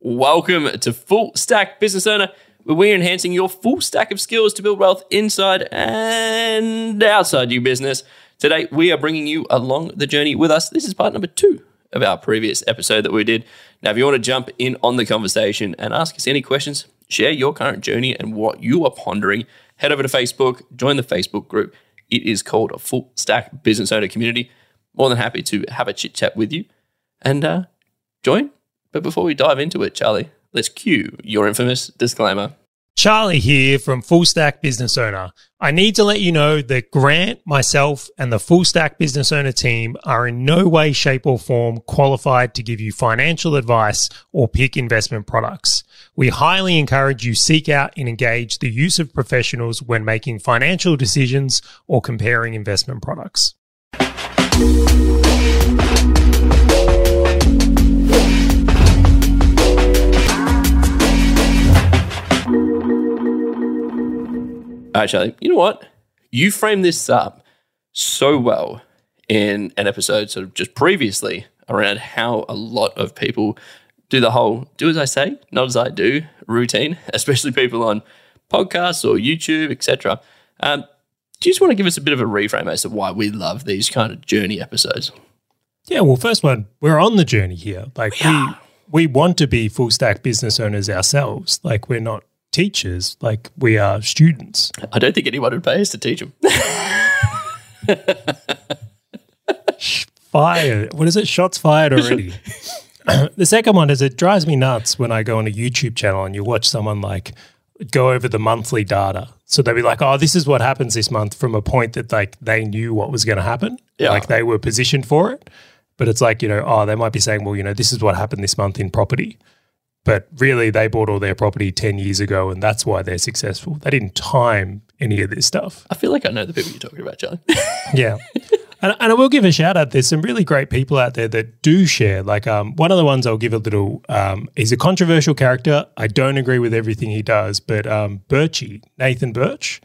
Welcome to Full Stack Business Owner, where we're enhancing your full stack of skills to build wealth inside and outside your business. Today, we are bringing you along the journey with us. This is part number two of our previous episode that we did. Now, if you want to jump in on the conversation and ask us any questions, share your current journey and what you are pondering, head over to Facebook, join the Facebook group. It is called a Full Stack Business Owner Community. More than happy to have a chit chat with you and uh, join. But before we dive into it, Charlie, let's cue your infamous disclaimer. Charlie here from Full Stack Business Owner. I need to let you know that Grant, myself, and the Full Stack Business Owner team are in no way, shape, or form qualified to give you financial advice or pick investment products. We highly encourage you seek out and engage the use of professionals when making financial decisions or comparing investment products. Actually, you know what? You framed this up so well in an episode sort of just previously around how a lot of people do the whole do as I say, not as I do routine, especially people on podcasts or YouTube, etc. Um, do you just want to give us a bit of a reframe as to why we love these kind of journey episodes? Yeah, well, first one, we're on the journey here. Like we, we, we want to be full stack business owners ourselves. Like we're not teachers, like we are students. I don't think anyone would pay us to teach them. Fire. What is it? Shots fired already. the second one is it drives me nuts when I go on a YouTube channel and you watch someone like go over the monthly data. So they'll be like, oh, this is what happens this month from a point that like they knew what was going to happen. Yeah. Like they were positioned for it. But it's like, you know, oh, they might be saying, well, you know, this is what happened this month in property. But really, they bought all their property 10 years ago, and that's why they're successful. They didn't time any of this stuff. I feel like I know the people you're talking about, John. Yeah. And, and I will give a shout out. There's some really great people out there that do share. Like um, one of the ones I'll give a little. Um, he's a controversial character. I don't agree with everything he does, but um, Birchie, Nathan Birch,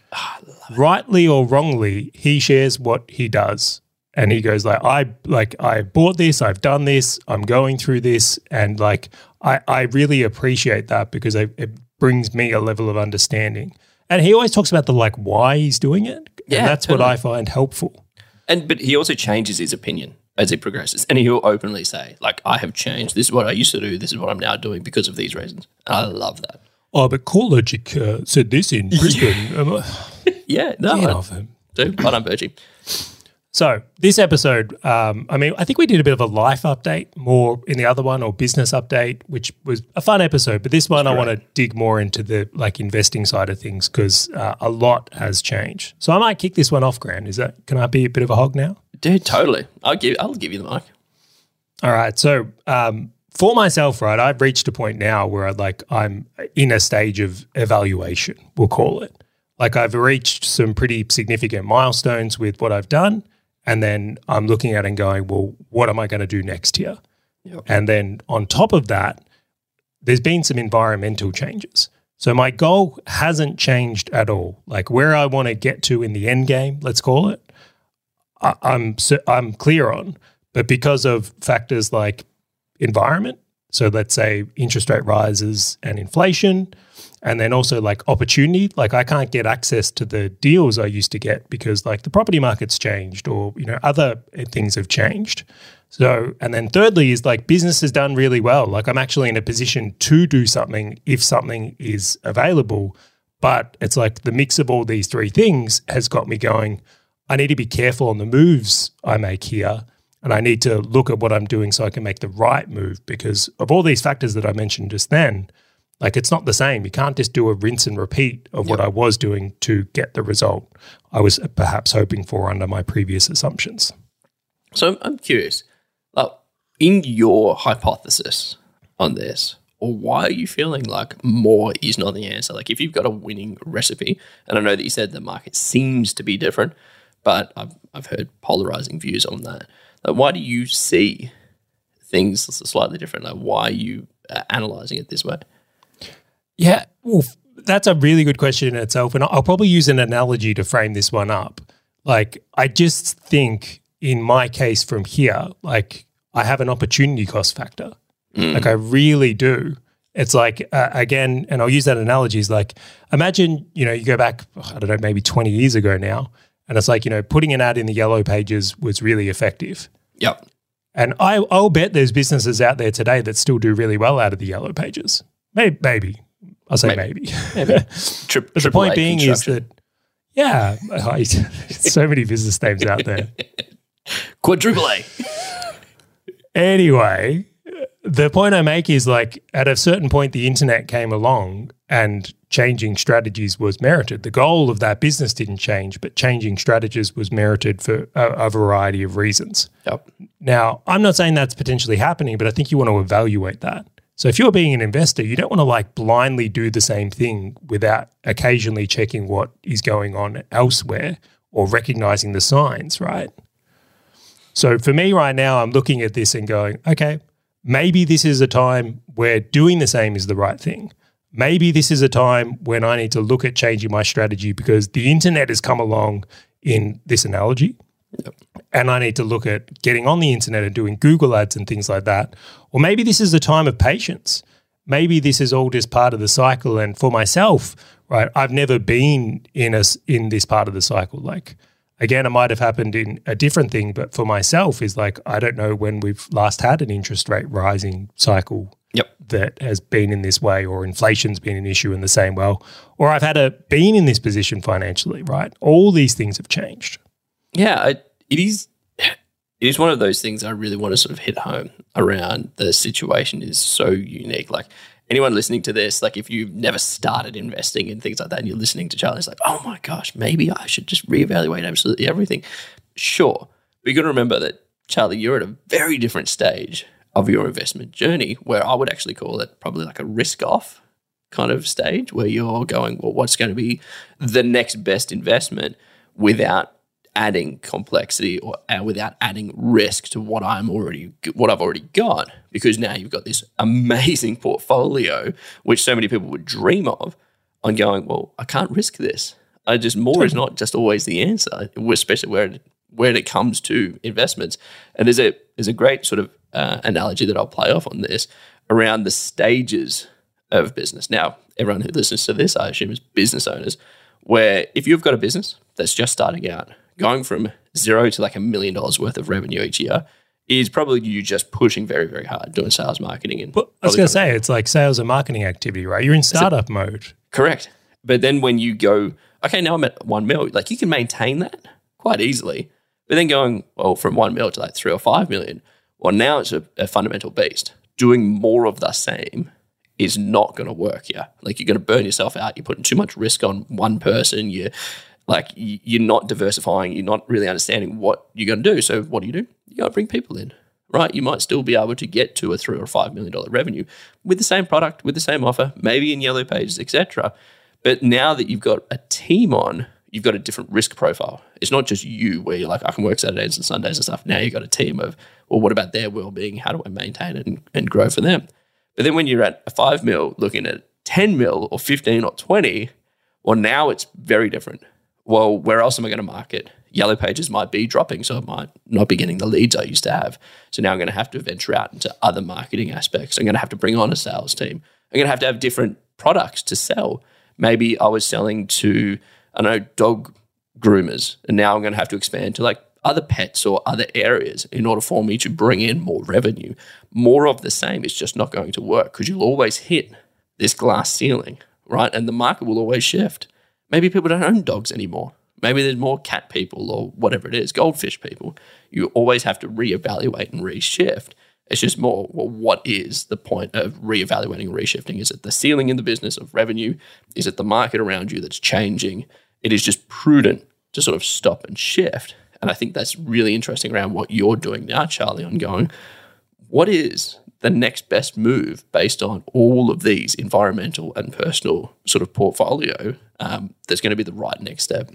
rightly or wrongly, he shares what he does, and he goes like, I like I bought this, I've done this, I'm going through this, and like I I really appreciate that because it, it brings me a level of understanding. And he always talks about the like why he's doing it. Yeah, and that's what. I find helpful. And but he also changes his opinion as he progresses, and he'll openly say, "Like I have changed. This is what I used to do. This is what I'm now doing because of these reasons." And I love that. Oh, but CoreLogic uh, said this in Brisbane. Yeah, no, Get I off him. do. but I'm Bergie. So this episode, um, I mean, I think we did a bit of a life update more in the other one or business update, which was a fun episode. But this one, I want to dig more into the like investing side of things because uh, a lot has changed. So I might kick this one off, Grant. Is that can I be a bit of a hog now? Dude, totally. I'll give. I'll give you the mic. All right. So um, for myself, right, I've reached a point now where I like I'm in a stage of evaluation. We'll call it. Like I've reached some pretty significant milestones with what I've done, and then I'm looking at and going, well, what am I going to do next year? Yep. And then on top of that, there's been some environmental changes. So my goal hasn't changed at all. Like where I want to get to in the end game, let's call it, I, I'm I'm clear on. But because of factors like environment, so let's say interest rate rises and inflation, and then also like opportunity, like I can't get access to the deals I used to get because like the property market's changed or you know other things have changed. So, and then thirdly is like business has done really well. Like I'm actually in a position to do something if something is available. But it's like the mix of all these three things has got me going, I need to be careful on the moves I make here. And I need to look at what I'm doing so I can make the right move because of all these factors that I mentioned just then, like it's not the same. You can't just do a rinse and repeat of what I was doing to get the result I was perhaps hoping for under my previous assumptions. So I'm- I'm curious, like in your hypothesis on this, or why are you feeling like more is not the answer? Like if you've got a winning recipe, and I know that you said the market seems to be different, but I've I've heard polarizing views on that. Like why do you see things slightly different? Like why are you uh, analyzing it this way? Yeah, well, that's a really good question in itself. And I'll probably use an analogy to frame this one up. Like, I just think in my case from here, like, I have an opportunity cost factor. Like, I really do. It's like uh, again, and I'll use that analogy. Is like imagine you know you go back I don't know maybe twenty years ago now, and it's like you know putting an ad in the yellow pages was really effective. Yep. And I, I'll bet there's businesses out there today that still do really well out of the yellow pages. Maybe, maybe. I'll say maybe. maybe. Tri- but the point being is that, yeah, so many business names out there. Quadruple A. anyway, the point I make is like at a certain point, the internet came along and changing strategies was merited. The goal of that business didn't change, but changing strategies was merited for a, a variety of reasons. Yep. Now, I'm not saying that's potentially happening, but I think you want to evaluate that. So if you're being an investor, you don't want to like blindly do the same thing without occasionally checking what is going on elsewhere or recognizing the signs, right? So for me right now, I'm looking at this and going, okay, maybe this is a time where doing the same is the right thing. Maybe this is a time when I need to look at changing my strategy because the internet has come along in this analogy. Yep. And I need to look at getting on the internet and doing Google ads and things like that. Or maybe this is a time of patience. Maybe this is all just part of the cycle. And for myself, right, I've never been in a, in this part of the cycle. Like, again, it might have happened in a different thing, but for myself, is like I don't know when we've last had an interest rate rising cycle. Yep. That has been in this way, or inflation's been an issue in the same way, or I've had a been in this position financially, right? All these things have changed. Yeah, it is. It is one of those things I really want to sort of hit home around. The situation is so unique. Like anyone listening to this, like if you've never started investing in things like that and you're listening to Charlie, it's like, oh my gosh, maybe I should just reevaluate absolutely everything. Sure. But you got to remember that, Charlie, you're at a very different stage of your investment journey where I would actually call it probably like a risk off kind of stage where you're going, well, what's going to be the next best investment without adding complexity or uh, without adding risk to what I'm already what I've already got? Because now you've got this amazing portfolio which so many people would dream of on going well I can't risk this. I just more is not just always the answer especially where it, when it comes to investments. And there's a there's a great sort of uh, analogy that I'll play off on this around the stages of business now everyone who listens to this I assume is business owners where if you've got a business that's just starting out going from zero to like a million dollars worth of revenue each year is probably you just pushing very, very hard doing sales marketing. And well, I was going to say, it's like sales and marketing activity, right? You're in startup mode. Correct. But then when you go, okay, now I'm at one mil, like you can maintain that quite easily. But then going, well, from one mil to like three or five million, well, now it's a, a fundamental beast. Doing more of the same is not going to work. here. Like you're going to burn yourself out. You're putting too much risk on one person. You're like you're not diversifying, you're not really understanding what you're going to do. So what do you do? You got to bring people in, right? You might still be able to get to a three or five million dollar revenue with the same product, with the same offer, maybe in yellow pages, etc. But now that you've got a team on, you've got a different risk profile. It's not just you where you're like, I can work Saturdays and Sundays and stuff. Now you've got a team of, well, what about their well-being? How do I maintain and, and grow for them? But then when you're at a five mil looking at 10 mil or 15 or 20, well, now it's very different well, where else am I going to market? Yellow pages might be dropping, so I might not be getting the leads I used to have. So now I'm going to have to venture out into other marketing aspects. I'm going to have to bring on a sales team. I'm going to have to have different products to sell. Maybe I was selling to, I know, dog groomers, and now I'm going to have to expand to like other pets or other areas in order for me to bring in more revenue. More of the same is just not going to work because you'll always hit this glass ceiling, right? And the market will always shift. Maybe people don't own dogs anymore. Maybe there's more cat people or whatever it is, goldfish people. You always have to reevaluate and reshift. It's just more, well, what is the point of reevaluating and reshifting? Is it the ceiling in the business of revenue? Is it the market around you that's changing? It is just prudent to sort of stop and shift. And I think that's really interesting around what you're doing now, Charlie, on going, what is the next best move based on all of these environmental and personal sort of portfolio um, that's going to be the right next step.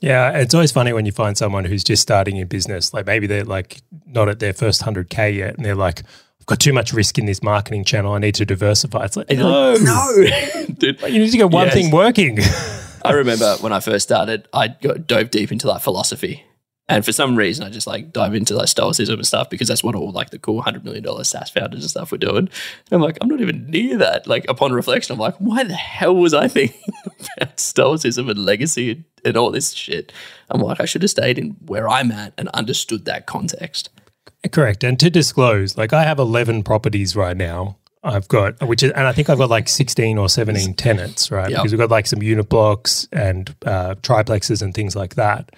Yeah, it's always funny when you find someone who's just starting in business. Like maybe they're like not at their first 100K yet, and they're like, I've got too much risk in this marketing channel. I need to diversify. It's like, no, no, dude. you need to get one yes. thing working. I remember when I first started, I got, dove deep into like philosophy And for some reason, I just like dive into like stoicism and stuff because that's what all like the cool hundred million dollar SaaS founders and stuff were doing. And I'm like, I'm not even near that. Like upon reflection, I'm like, why the hell was I thinking about stoicism and legacy and, and all this shit? I'm like, I should have stayed in where I'm at and understood that context. Correct. And to disclose, like I have 11 properties right now. I've got, which is, and I think I've got like 16 or 17 tenants, right? Yep. Because we've got like some unit blocks and uh, triplexes and things like that.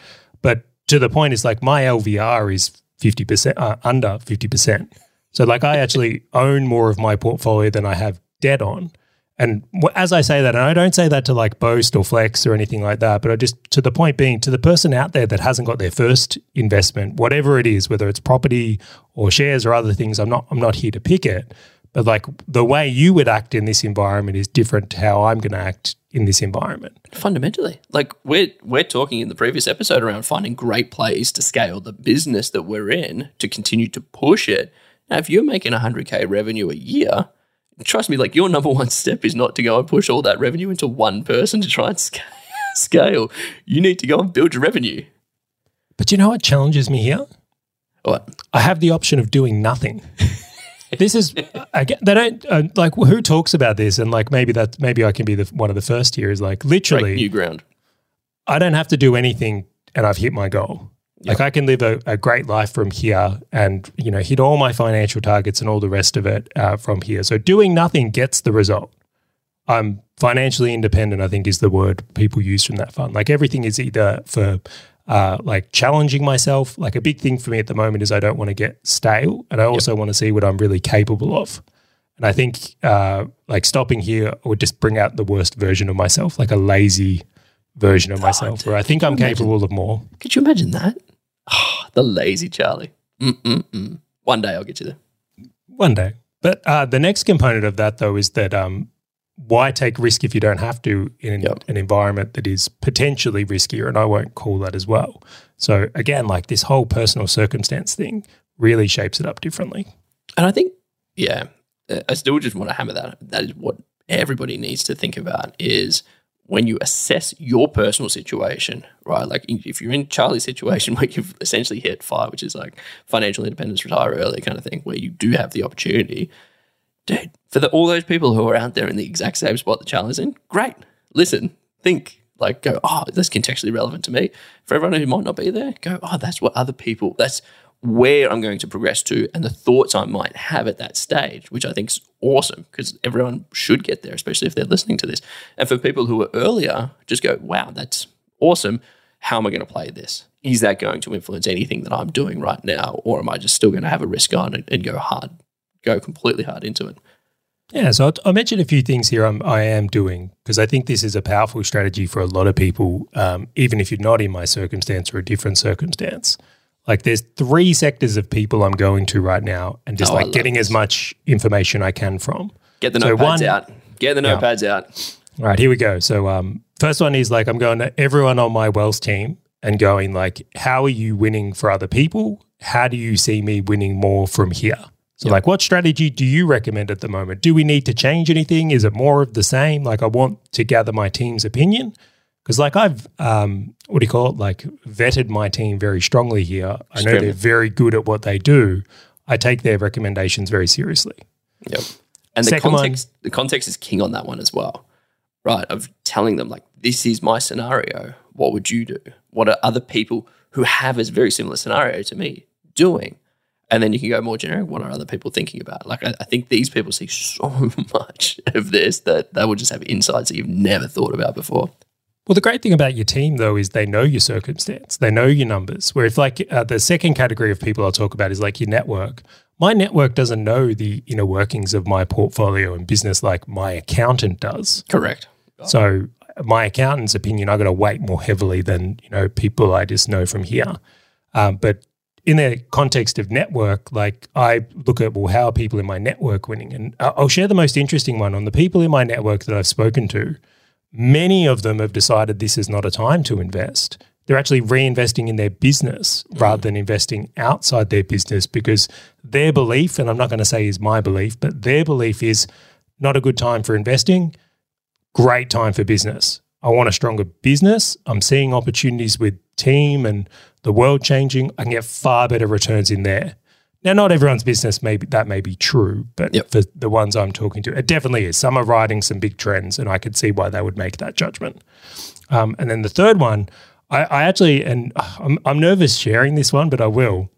But to the point is like my LVR is 50%, uh, under 50%. So like I actually own more of my portfolio than I have debt on. And as I say that, and I don't say that to like boast or flex or anything like that, but I just to the point being to the person out there that hasn't got their first investment, whatever it is, whether it's property or shares or other things, I'm not I'm not here to pick it. But like the way you would act in this environment is different to how I'm going to act in this environment. Fundamentally, like we're we're talking in the previous episode around finding great plays to scale the business that we're in to continue to push it. Now, if you're making 100k revenue a year, trust me, like your number one step is not to go and push all that revenue into one person to try and sca- scale. You need to go and build your revenue. But you know what challenges me here? What? I have the option of doing nothing. this is again they don't uh, like who talks about this and like maybe that maybe I can be the one of the first here is like literally Break new ground. I don't have to do anything and I've hit my goal. Like I can live a, a great life from here and you know hit all my financial targets and all the rest of it uh, from here. So doing nothing gets the result. I'm financially independent. I think is the word people use from that fund. Like everything is either for uh, like challenging myself. Like a big thing for me at the moment is I don't want to get stale, and I also want to see what I'm really capable of. And I think uh, like stopping here would just bring out the worst version of myself, like a lazy version of myself, where I think I'm capable of more. Could you imagine that? Ah, the lazy Charlie. Mm-mm-mm. One day I'll get you there. One day. But uh, the next component of that, though, is that um, why take risk if you don't have to in an, Yep. an environment that is potentially riskier? And I won't call that as well. So, again, like this whole personal circumstance thing really shapes it up differently. And I think, yeah, I still just want to hammer that. That is what everybody needs to think about is when you assess your personal situation, right? Like if you're in Charlie's situation where you've essentially hit fire, which is like financial independence, retire early kind of thing, where you do have the opportunity, dude, for the, all those people who are out there in the exact same spot the that Charlie's in, great. Listen, think, like go, oh, that's contextually relevant to me. For everyone who might not be there, go, oh, that's what other people, that's where I'm going to progress to and the thoughts I might have at that stage, which I think is awesome because everyone should get there, especially if they're listening to this. And for people who are earlier, just go, wow, that's awesome. How am I going to play this? Is that going to influence anything that I'm doing right now? Or am I just still going to have a risk on and, and go hard, go completely hard into it? Yeah, so I'll, I'll a few things here I'm, I am doing because I think this is a powerful strategy for a lot of people, um, even if you're not in my circumstance or a different circumstance. Like, there's three sectors of people I'm going to right now, and just Oh, like getting as much information I can from. Get the So notepads one- out. Get the Yeah. notepads out. All right, here we go. So, um, first one is like I'm going to everyone on my wealth team and going like, how are you winning for other people? How do you see me winning more from here? So, like, what strategy do you recommend at the moment? Do we need to change anything? Is it more of the same? Like, I want to gather my team's opinion because, like, I've um, what do you call it? Like, vetted my team very strongly here. I know they're very good at what they do. I take their recommendations very seriously. Yep. And the Second one- context, the context is king on that one as well, right? Of telling them like, this is my scenario. What would you do? What are other people who have a very similar scenario to me doing? And then you can go more generic. What are other people thinking about? Like, I, I think these people see so much of this that they will just have insights that you've never thought about before. Well, the great thing about your team, though, is they know your circumstance, they know your numbers. Where if, like, uh, the second category of people I'll talk about is like your network. My network doesn't know the inner workings of my portfolio and business like my accountant does. Correct. So, my accountant's opinion, I've got to weight more heavily than you know people I just know from here. Um, but in the context of network, like I look at well, how are people in my network winning? And I'll share the most interesting one on the people in my network that I've spoken to. Many of them have decided this is not a time to invest. They're actually reinvesting in their business mm. rather than investing outside their business because their belief, and I'm not going to say is my belief, but their belief is not a good time for investing great time for business. I want a stronger business. I'm seeing opportunities with team and the world changing, I can get far better returns in there. Now, not everyone's business may be, that may be true, but Yep. for the ones I'm talking to, it definitely is. Some are riding some big trends, and I could see why they would make that judgment. Um, and then the third one, I, I actually, and I'm, I'm nervous sharing this one, but I will.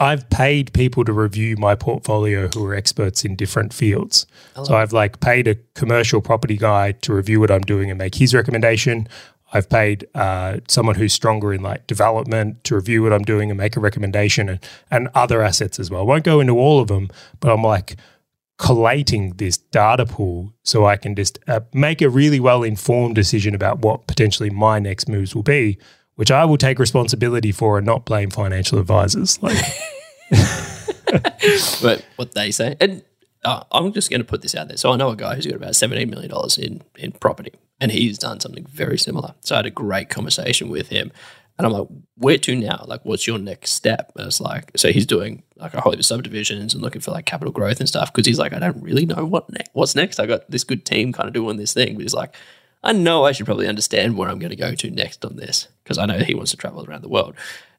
I've paid people to review my portfolio who are experts in different fields. So I've like paid a commercial property guy to review what I'm doing and make his recommendation. I've paid uh, someone who's stronger in like development to review what I'm doing and make a recommendation and, and other assets as well. I won't go into all of them, but I'm like collating this data pool so I can just uh, make a really well informed decision about what potentially my next moves will be, which I will take responsibility for and not blame financial advisors. Like, but what they say. And uh, I'm just going to put this out there. So I know a guy who's got about $17 million in, in property, and he's done something very similar. So I had a great conversation with him. And I'm like, where to now? Like, what's your next step? And it's like, so he's doing like a whole heap of subdivisions and looking for like capital growth and stuff because he's like, I don't really know what ne- what's next. I got this good team kind of doing this thing, but he's like, I know I should probably understand where I'm going to go to next on this because I know he wants to travel around the world.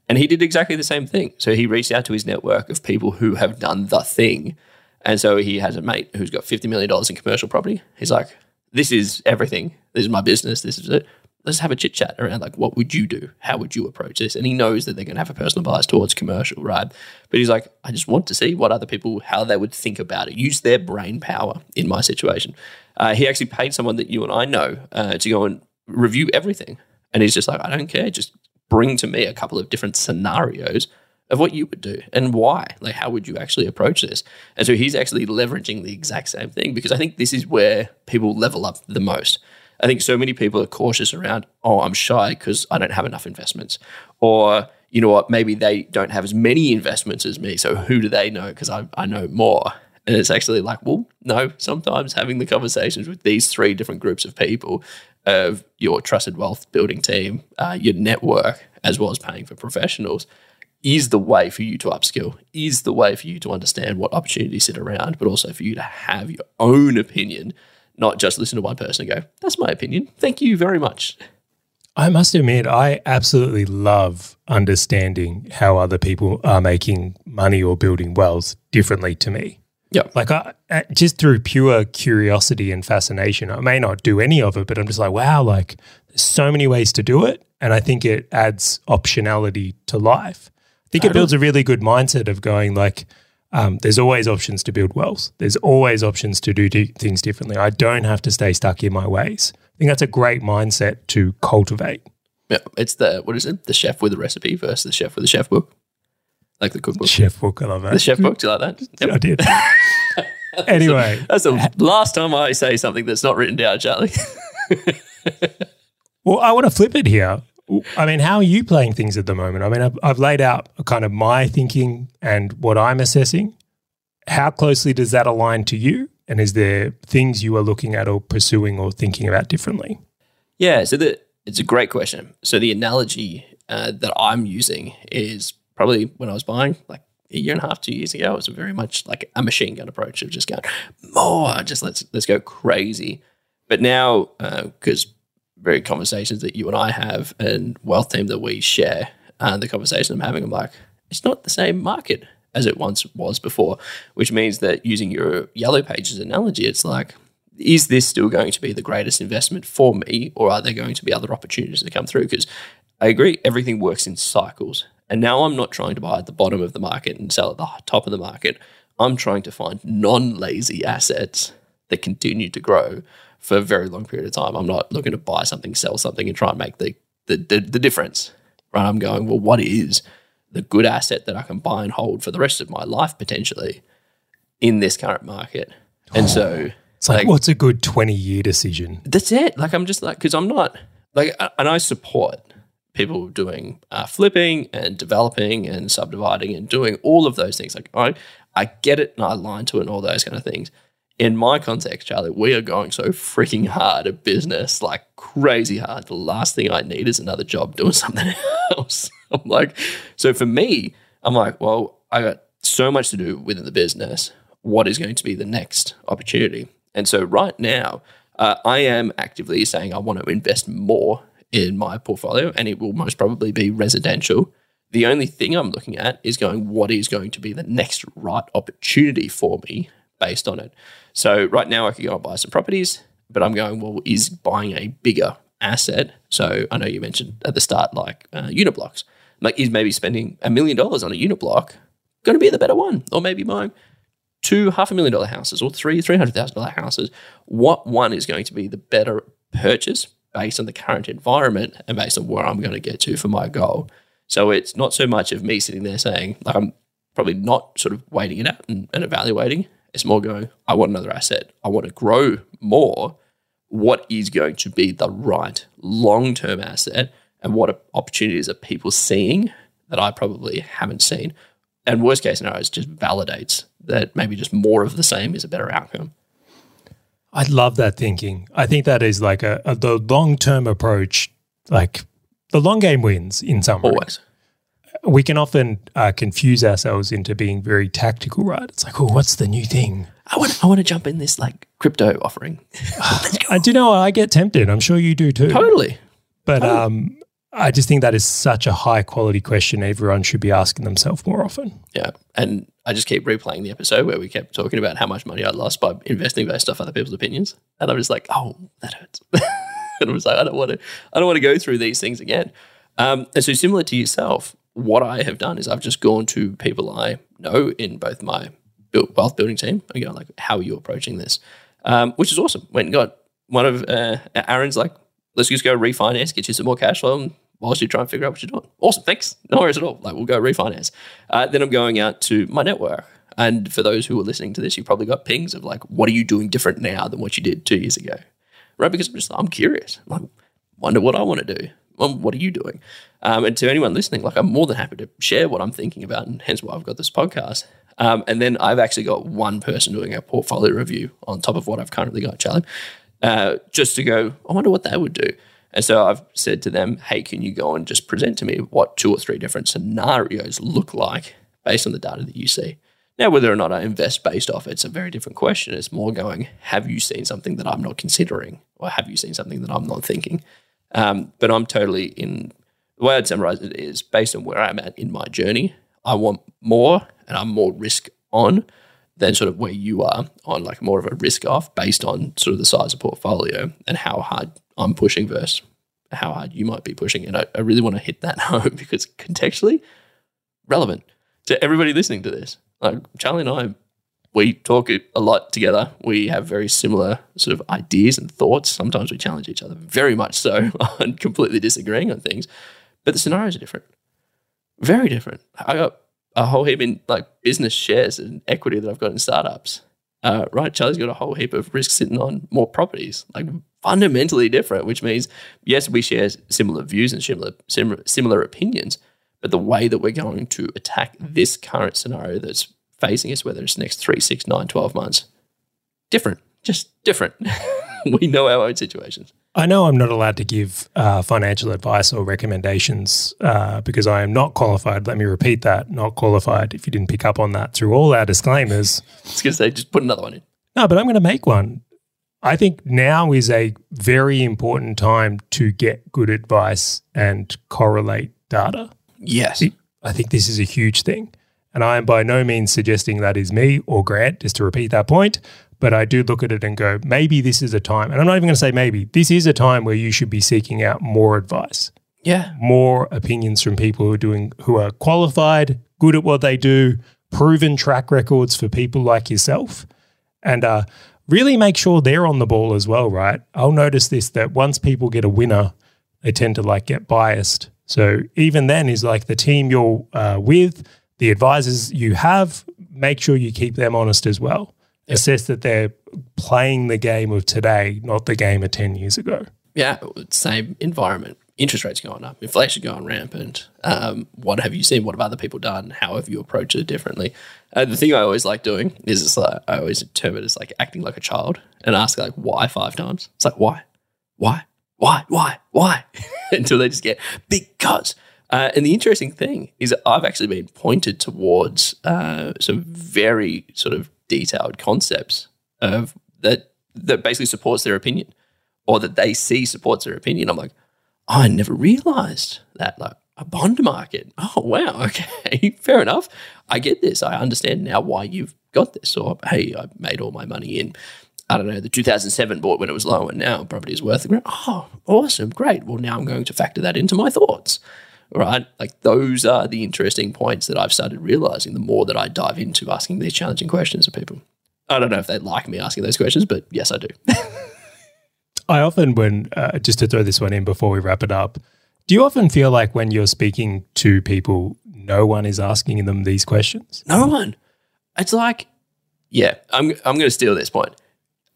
And he did exactly the same thing. So he reached out to his network of people who have done the thing. And so he has a mate who's got $50 million in commercial property. He's like, this is everything. This is my business. This is it. Let's have a chit chat around like, what would you do? How would you approach this? And he knows that they're going to have a personal bias towards commercial, right? But he's like, I just want to see what other people, how they would think about it, use their brain power in my situation. Uh, he actually paid someone that you and I know uh, to go and review everything. And he's just like, I don't care. Just bring to me a couple of different scenarios of what you would do and why. Like, how would you actually approach this? And so he's actually leveraging the exact same thing because I think this is where people level up the most. I think so many people are cautious around, oh, I'm shy because I don't have enough investments. Or, you know what, maybe they don't have as many investments as me. So who do they know? Because I, I know more. And it's actually like, well, no, sometimes having the conversations with these three different groups of people of your trusted wealth building team, uh, your network, as well as paying for professionals, is the way for you to upskill, is the way for you to understand what opportunities sit around, but also for you to have your own opinion, not just listen to one person and go, that's my opinion. Thank you very much. I must admit, I absolutely love understanding how other people are making money or building wealth differently to me. Yeah. Like I, uh, just through pure curiosity and fascination, I may not do any of it, but I'm just like, wow, like there's so many ways to do it. And I think it adds optionality to life. I think it builds a really good mindset of going like, um, there's always options to build wealth. There's always options to do things differently. I don't have to stay stuck in my ways. I think that's a great mindset to cultivate. Yeah. It's the, what is it? The chef with a recipe versus the chef with a chef book. Like the cookbook. Chef book, I love that. The chef book. Do you like that? Yep. I did. anyway, That's the last time I say something that's not written down, Charlie. Well, I want to flip it here. I mean, how are you playing things at the moment? I mean, I've, I've laid out kind of my thinking and what I'm assessing. How closely does that align to you? And is there things you are looking at or pursuing or thinking about differently? Yeah, so the, it's a great question. So the analogy uh, that I'm using is probably when I was buying, like a year and a half, two years ago, it was very much like a machine gun approach of just going more, just let's let's go crazy. But now, because very conversations that you and I have and wealth team that we share, uh, the conversation I'm having, I'm like, it's not the same market as it once was before, which means that using your yellow pages analogy, it's like, is this still going to be the greatest investment for me, or are there going to be other opportunities that come through? Because I agree, everything works in cycles. And now I'm not trying to buy at the bottom of the market and sell at the top of the market. I'm trying to find non lazy assets that continue to grow for a very long period of time. I'm not looking to buy something, sell something, and try and make the, the, the, the difference. Right? I'm going, well, what is the good asset that I can buy and hold for the rest of my life potentially in this current market? And so It's like, Like- what's a good 20 year decision? that's it. Like I'm just like because I'm not like and I support people doing uh, flipping and developing and subdividing and doing all of those things. Like I I get it and I align to it and all those kind of things. In my context, Charlie, we are going so freaking hard at business, like crazy hard. The last thing I need is another job doing something else. I'm like, so for me, I'm like, well, I got so much to do within the business. What is going to be the next opportunity? And so right now, uh, I am actively saying I want to invest more in my portfolio, and it will most probably be residential. The only thing I'm looking at is going, what is going to be the next right opportunity for me based on it. So right now, I could go and buy some properties, but I'm going, well, is buying a bigger asset? So I know you mentioned at the start, like uh, unit blocks. Like, is maybe spending a million dollars on a unit block going to be the better one? Or maybe buying two half a million dollar houses or three three hundred thousand dollar houses, what one is going to be the better purchase based on the current environment and based on where I'm going to get to for my goal. So it's not so much of me sitting there saying like I'm probably not sort of waiting it out and, and evaluating. It's more going, I want another asset. I want to grow more. What is going to be the right long term asset? And what opportunities are people seeing that I probably haven't seen? And worst case scenario, it just validates that maybe just more of the same is a better outcome. I love that thinking. I think that is like a, a the long term approach. Like the long game wins in some ways. Always. We can often uh, confuse ourselves into being very tactical, right? It's like, oh, what's the new thing? I want, I want to jump in this like crypto offering. I do know I get tempted. I'm sure you do too. Totally. But totally. um, I just think that is such a high quality question everyone should be asking themselves more often. Yeah. And I just keep replaying the episode where we kept talking about how much money I lost by investing based off other people's opinions. And I'm just like, oh, that hurts. and I was like, I don't want to, I don't want to go through these things again. Um, and so similar to yourself, what I have done is I've just gone to people I know in both my wealth building team go like, how are you approaching this? Um, which is awesome. Went and got one of uh, Aaron's like, let's just go refinance, get you some more cash flow, and whilst you try and figure out what you're doing. Awesome, thanks. No worries at all. Like we'll go refinance. Uh, then I'm going out to my network. And for those who are listening to this, you probably got pings of like, what are you doing different now than what you did two years ago? Right? Because I'm just, I'm curious. I'm like, wonder what I want to do. Well, what are you doing? Um, and to anyone listening, like I'm more than happy to share what I'm thinking about, and hence why I've got this podcast. Um, and then I've actually got one person doing a portfolio review on top of what I've currently got, Charlie, uh, just to go, I wonder what they would do. And so I've said to them, hey, can you go and just present to me what two or three different scenarios look like based on the data that you see? Now, whether or not I invest based off it's a very different question. It's more going, have you seen something that I'm not considering? Or have you seen something that I'm not thinking? Um, but I'm totally in the way I'd summarize it is based on where I'm at in my journey. I want more and I'm more risk on than sort of where you are on like more of a risk off based on sort of the size of portfolio and how hard I'm pushing versus how hard you might be pushing. And I, I really want to hit that home because contextually relevant to everybody listening to this. Like Charlie and I, we talk a lot together. We have very similar sort of ideas and thoughts. Sometimes we challenge each other very much so on completely disagreeing on things, but the scenarios are different. Very different. I got a whole heap in like business shares and equity that I've got in startups. Uh, right, Charlie's got a whole heap of risk sitting on more properties, like fundamentally different. Which means, yes, we share similar views and similar similar, similar opinions, but the way that we're going to attack this current scenario that's facing us, whether it's next three, six, nine, 12 months, different, just different. we know our own situations. I know I'm not allowed to give uh, financial advice or recommendations uh, because I am not qualified. Let me repeat that not qualified. If you didn't pick up on that through all our disclaimers, I was going to say, just put another one in. No, but I'm going to make one. I think now is a very important time to get good advice and correlate data. Yes. I think this is a huge thing. And I am by no means suggesting that is me or Grant, just to repeat that point. But I do look at it and go, maybe this is a time, and I'm not even going to say maybe, this is a time where you should be seeking out more advice. Yeah. More opinions from people who are doing, who are qualified, good at what they do, proven track records for people like yourself. And uh, really make sure they're on the ball as well, right? I'll notice this that once people get a winner, they tend to like get biased. So even then is like the team you're uh, with, the advisors you have, make sure you keep them honest as well yep. assess that they're playing the game of today, not the game of 10 years ago. Yeah, same environment. Interest rates going up, inflation going rampant. Um, what have you seen? What have other people done? How have you approached it differently? Uh, the thing I always like doing is it's like, I always term it as like acting like a child and ask like why five times. It's like why, why, why, why, why, until they just get because. Uh, and the interesting thing is that I've actually been pointed towards uh, some very sort of detailed concepts of that that basically supports their opinion or that they see supports their opinion. I'm like, I never realized that. Like, a bond market. Oh, wow. Okay. Fair enough. I get this. I understand now why you've got this. Or, hey, I made all my money in, I don't know, the 2007 bought when it was low and now property is worth a Oh, awesome. Great. Well, now I'm going to factor that into my thoughts. Right. Like those are the interesting points that I've started realizing the more that I dive into asking these challenging questions of people. I don't know if they like me asking those questions, but yes, I do. I often, when uh, just to throw this one in before we wrap it up, do you often feel like when you're speaking to people, no one is asking them these questions? No one. It's like, yeah, I'm, I'm going to steal this point.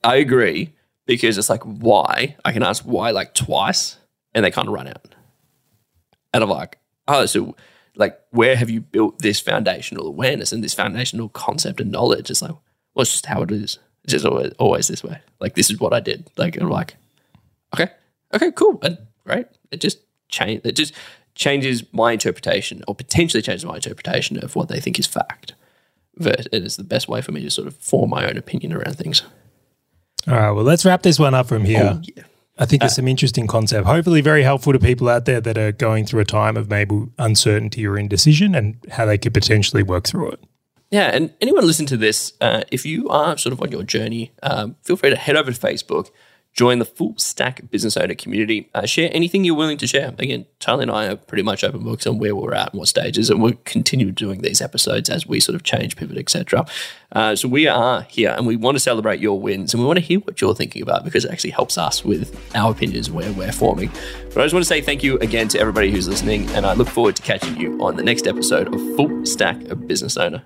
I agree because it's like, why? I can ask why like twice and they kind of run out. And I'm like, oh, so like, where have you built this foundational awareness and this foundational concept and knowledge? It's like, well, it's just how it is. It's just always, always this way. Like, this is what I did. Like, I'm like, okay, okay, cool, and great. It just change. It just changes my interpretation, or potentially changes my interpretation of what they think is fact. It is the best way for me to sort of form my own opinion around things. All right. Well, let's wrap this one up from here. Oh, yeah. I think there's uh, some interesting concept. Hopefully, very helpful to people out there that are going through a time of maybe uncertainty or indecision, and how they could potentially work through it. Yeah, and anyone listen to this, uh, if you are sort of on your journey, um, feel free to head over to Facebook Join the full stack business owner community. Uh, share anything you're willing to share. Again, Charlie and I are pretty much open books on where we're at and what stages, and we'll continue doing these episodes as we sort of change, pivot, etc. Uh, so we are here, and we want to celebrate your wins, and we want to hear what you're thinking about because it actually helps us with our opinions where we're forming. But I just want to say thank you again to everybody who's listening, and I look forward to catching you on the next episode of Full Stack of Business Owner.